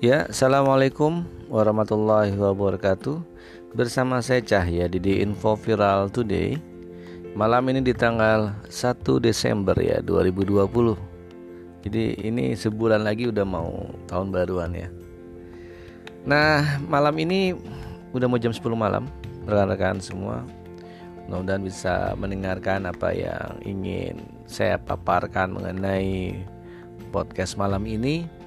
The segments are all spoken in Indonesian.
Ya, Assalamualaikum warahmatullahi wabarakatuh. Bersama saya Cahya di Info Viral Today. Malam ini di tanggal 1 Desember ya 2020 Jadi ini sebulan lagi udah mau tahun baruan ya. Nah malam ini udah mau jam 10 malam Rekan-rekan semua. Mudah-mudahan bisa mendengarkan apa yang ingin saya paparkan mengenai podcast malam ini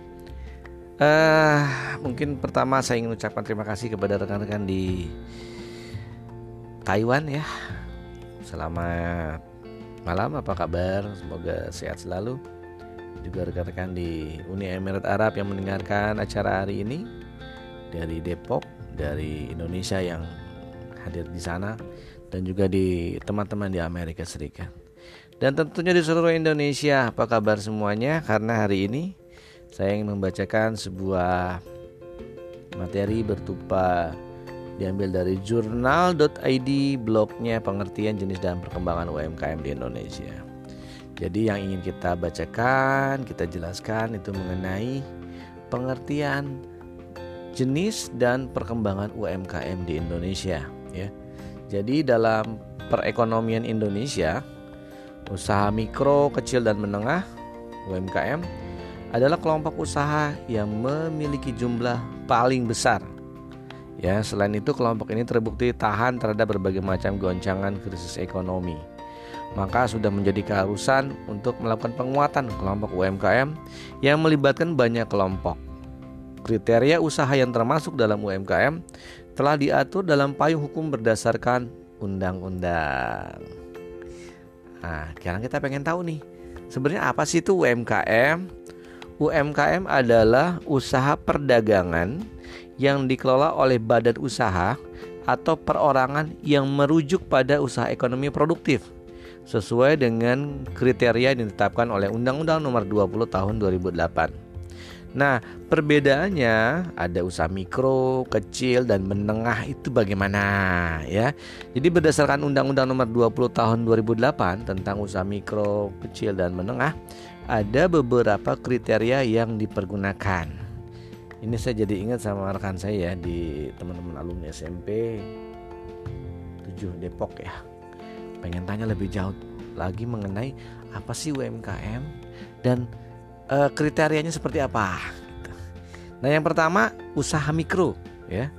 Uh, mungkin pertama saya ingin ucapkan terima kasih kepada rekan-rekan di Taiwan ya. Selamat malam, apa kabar? Semoga sehat selalu. Juga rekan-rekan di Uni Emirat Arab yang mendengarkan acara hari ini dari Depok, dari Indonesia yang hadir di sana dan juga di teman-teman di Amerika Serikat. Dan tentunya di seluruh Indonesia, apa kabar semuanya? Karena hari ini saya ingin membacakan sebuah materi bertupa diambil dari jurnal.id blognya pengertian jenis dan perkembangan UMKM di Indonesia. Jadi yang ingin kita bacakan, kita jelaskan itu mengenai pengertian jenis dan perkembangan UMKM di Indonesia ya. Jadi dalam perekonomian Indonesia, usaha mikro, kecil dan menengah UMKM adalah kelompok usaha yang memiliki jumlah paling besar. Ya, selain itu kelompok ini terbukti tahan terhadap berbagai macam goncangan krisis ekonomi. Maka sudah menjadi keharusan untuk melakukan penguatan kelompok UMKM yang melibatkan banyak kelompok. Kriteria usaha yang termasuk dalam UMKM telah diatur dalam payung hukum berdasarkan undang-undang. Nah, sekarang kita pengen tahu nih, sebenarnya apa sih itu UMKM? UMKM adalah usaha perdagangan yang dikelola oleh badan usaha atau perorangan yang merujuk pada usaha ekonomi produktif sesuai dengan kriteria yang ditetapkan oleh Undang-Undang Nomor 20 Tahun 2008. Nah, perbedaannya ada usaha mikro, kecil dan menengah itu bagaimana ya. Jadi berdasarkan Undang-Undang Nomor 20 Tahun 2008 tentang usaha mikro, kecil dan menengah, ada beberapa kriteria yang dipergunakan. Ini saya jadi ingat sama rekan saya ya di teman-teman alumni SMP 7 Depok ya. Pengen tanya lebih jauh lagi mengenai apa sih UMKM dan e, kriterianya seperti apa. Nah, yang pertama usaha mikro ya.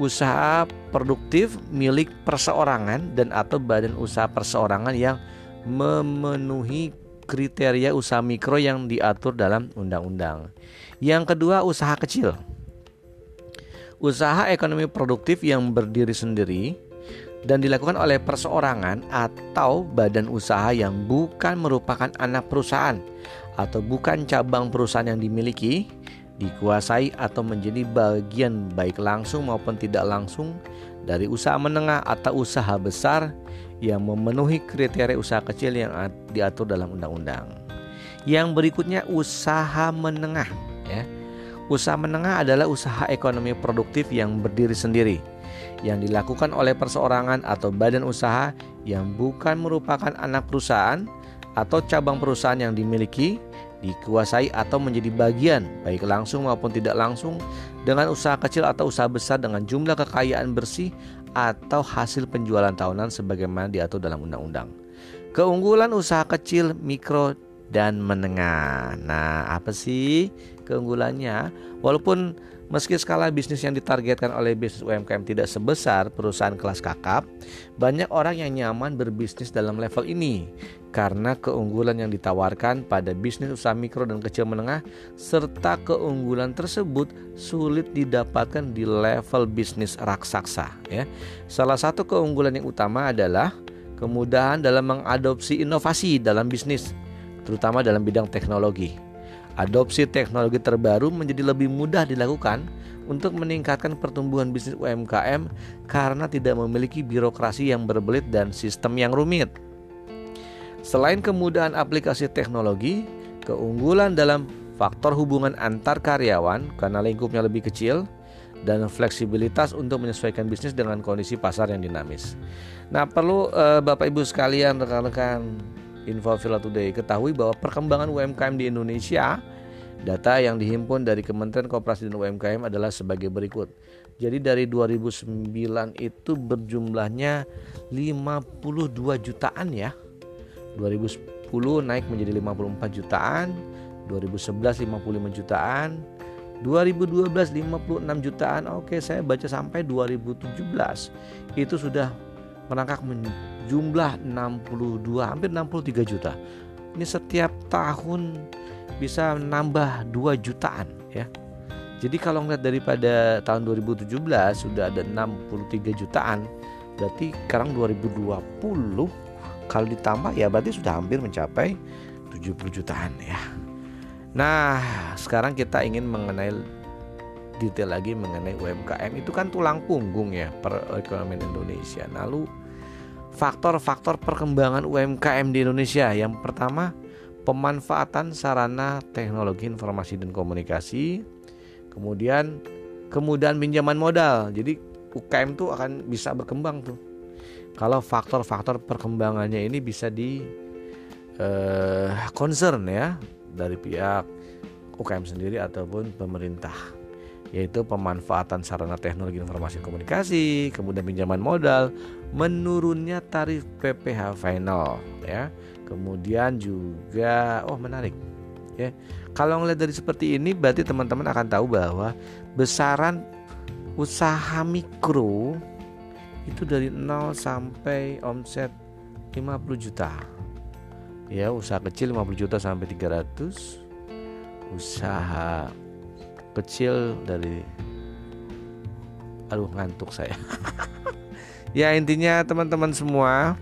Usaha produktif milik perseorangan dan atau badan usaha perseorangan yang memenuhi kriteria usaha mikro yang diatur dalam undang-undang. Yang kedua, usaha kecil. Usaha ekonomi produktif yang berdiri sendiri dan dilakukan oleh perseorangan atau badan usaha yang bukan merupakan anak perusahaan atau bukan cabang perusahaan yang dimiliki, dikuasai atau menjadi bagian baik langsung maupun tidak langsung dari usaha menengah atau usaha besar yang memenuhi kriteria usaha kecil yang diatur dalam undang-undang. Yang berikutnya usaha menengah ya. Usaha menengah adalah usaha ekonomi produktif yang berdiri sendiri yang dilakukan oleh perseorangan atau badan usaha yang bukan merupakan anak perusahaan atau cabang perusahaan yang dimiliki, dikuasai atau menjadi bagian baik langsung maupun tidak langsung dengan usaha kecil atau usaha besar dengan jumlah kekayaan bersih atau hasil penjualan tahunan sebagaimana diatur dalam undang-undang. Keunggulan usaha kecil, mikro, dan menengah. Nah, apa sih keunggulannya? Walaupun Meski skala bisnis yang ditargetkan oleh bisnis UMKM tidak sebesar perusahaan kelas kakap, banyak orang yang nyaman berbisnis dalam level ini karena keunggulan yang ditawarkan pada bisnis usaha mikro dan kecil menengah serta keunggulan tersebut sulit didapatkan di level bisnis raksasa ya. Salah satu keunggulan yang utama adalah kemudahan dalam mengadopsi inovasi dalam bisnis terutama dalam bidang teknologi. Adopsi teknologi terbaru menjadi lebih mudah dilakukan untuk meningkatkan pertumbuhan bisnis UMKM karena tidak memiliki birokrasi yang berbelit dan sistem yang rumit. Selain kemudahan aplikasi teknologi, keunggulan dalam faktor hubungan antar karyawan karena lingkupnya lebih kecil dan fleksibilitas untuk menyesuaikan bisnis dengan kondisi pasar yang dinamis. Nah, perlu uh, Bapak Ibu sekalian rekan-rekan Info Villa Today ketahui bahwa perkembangan UMKM di Indonesia Data yang dihimpun dari Kementerian Koperasi dan UMKM adalah sebagai berikut. Jadi dari 2009 itu berjumlahnya 52 jutaan ya. 2010 naik menjadi 54 jutaan, 2011 55 jutaan, 2012 56 jutaan. Oke, saya baca sampai 2017 itu sudah merangkak jumlah 62 hampir 63 juta. Ini setiap tahun bisa nambah 2 jutaan ya. Jadi kalau ngeliat daripada tahun 2017 sudah ada 63 jutaan, berarti sekarang 2020 kalau ditambah ya berarti sudah hampir mencapai 70 jutaan ya. Nah, sekarang kita ingin mengenai detail lagi mengenai UMKM itu kan tulang punggung ya perekonomian Indonesia. Lalu faktor-faktor perkembangan UMKM di Indonesia. Yang pertama pemanfaatan sarana teknologi informasi dan komunikasi. Kemudian kemudahan pinjaman modal. Jadi UKM tuh akan bisa berkembang tuh. Kalau faktor-faktor perkembangannya ini bisa di eh, concern ya dari pihak UKM sendiri ataupun pemerintah yaitu pemanfaatan sarana teknologi informasi komunikasi, kemudian pinjaman modal, menurunnya tarif PPh final ya. Kemudian juga oh menarik ya kalau ngeliat dari seperti ini berarti teman-teman akan tahu bahwa besaran usaha mikro itu dari 0 sampai omset 50 juta. Ya, usaha kecil 50 juta sampai 300. Usaha kecil dari aduh ngantuk saya. ya intinya teman-teman semua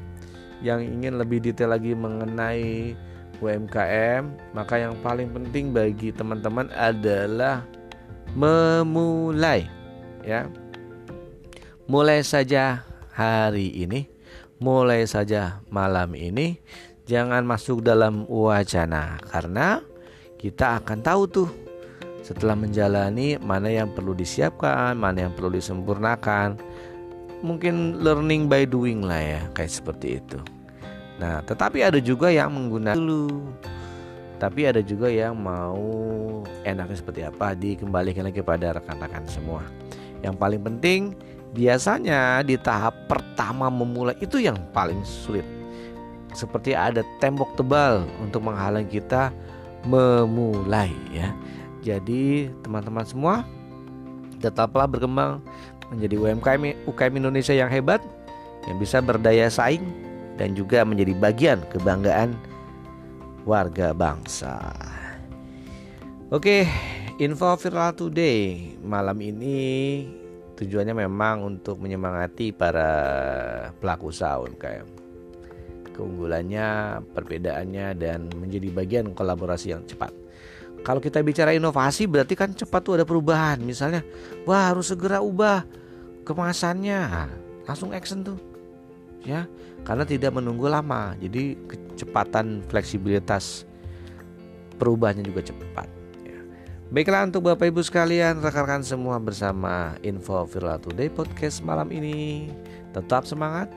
yang ingin lebih detail lagi mengenai UMKM, maka yang paling penting bagi teman-teman adalah memulai ya. Mulai saja hari ini, mulai saja malam ini, jangan masuk dalam wacana karena kita akan tahu tuh setelah menjalani mana yang perlu disiapkan, mana yang perlu disempurnakan. Mungkin learning by doing lah ya, kayak seperti itu. Nah, tetapi ada juga yang menggunakan dulu. Tapi ada juga yang mau enaknya seperti apa dikembalikan lagi kepada rekan-rekan semua. Yang paling penting biasanya di tahap pertama memulai itu yang paling sulit. Seperti ada tembok tebal untuk menghalang kita memulai ya. Jadi teman-teman semua tetaplah berkembang menjadi UMKM UKM Indonesia yang hebat yang bisa berdaya saing dan juga menjadi bagian kebanggaan warga bangsa. Oke, info viral today malam ini tujuannya memang untuk menyemangati para pelaku usaha UMKM. Keunggulannya, perbedaannya dan menjadi bagian kolaborasi yang cepat. Kalau kita bicara inovasi berarti kan cepat tuh ada perubahan. Misalnya, wah harus segera ubah kemasannya. Langsung action tuh. Ya, karena tidak menunggu lama. Jadi kecepatan fleksibilitas perubahannya juga cepat. Ya. Baiklah untuk Bapak Ibu sekalian, rekan-rekan semua bersama Info Viral Today podcast malam ini. Tetap semangat,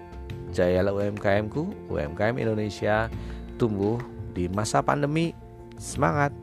jayalah UMKMku, UMKM Indonesia tumbuh di masa pandemi. Semangat.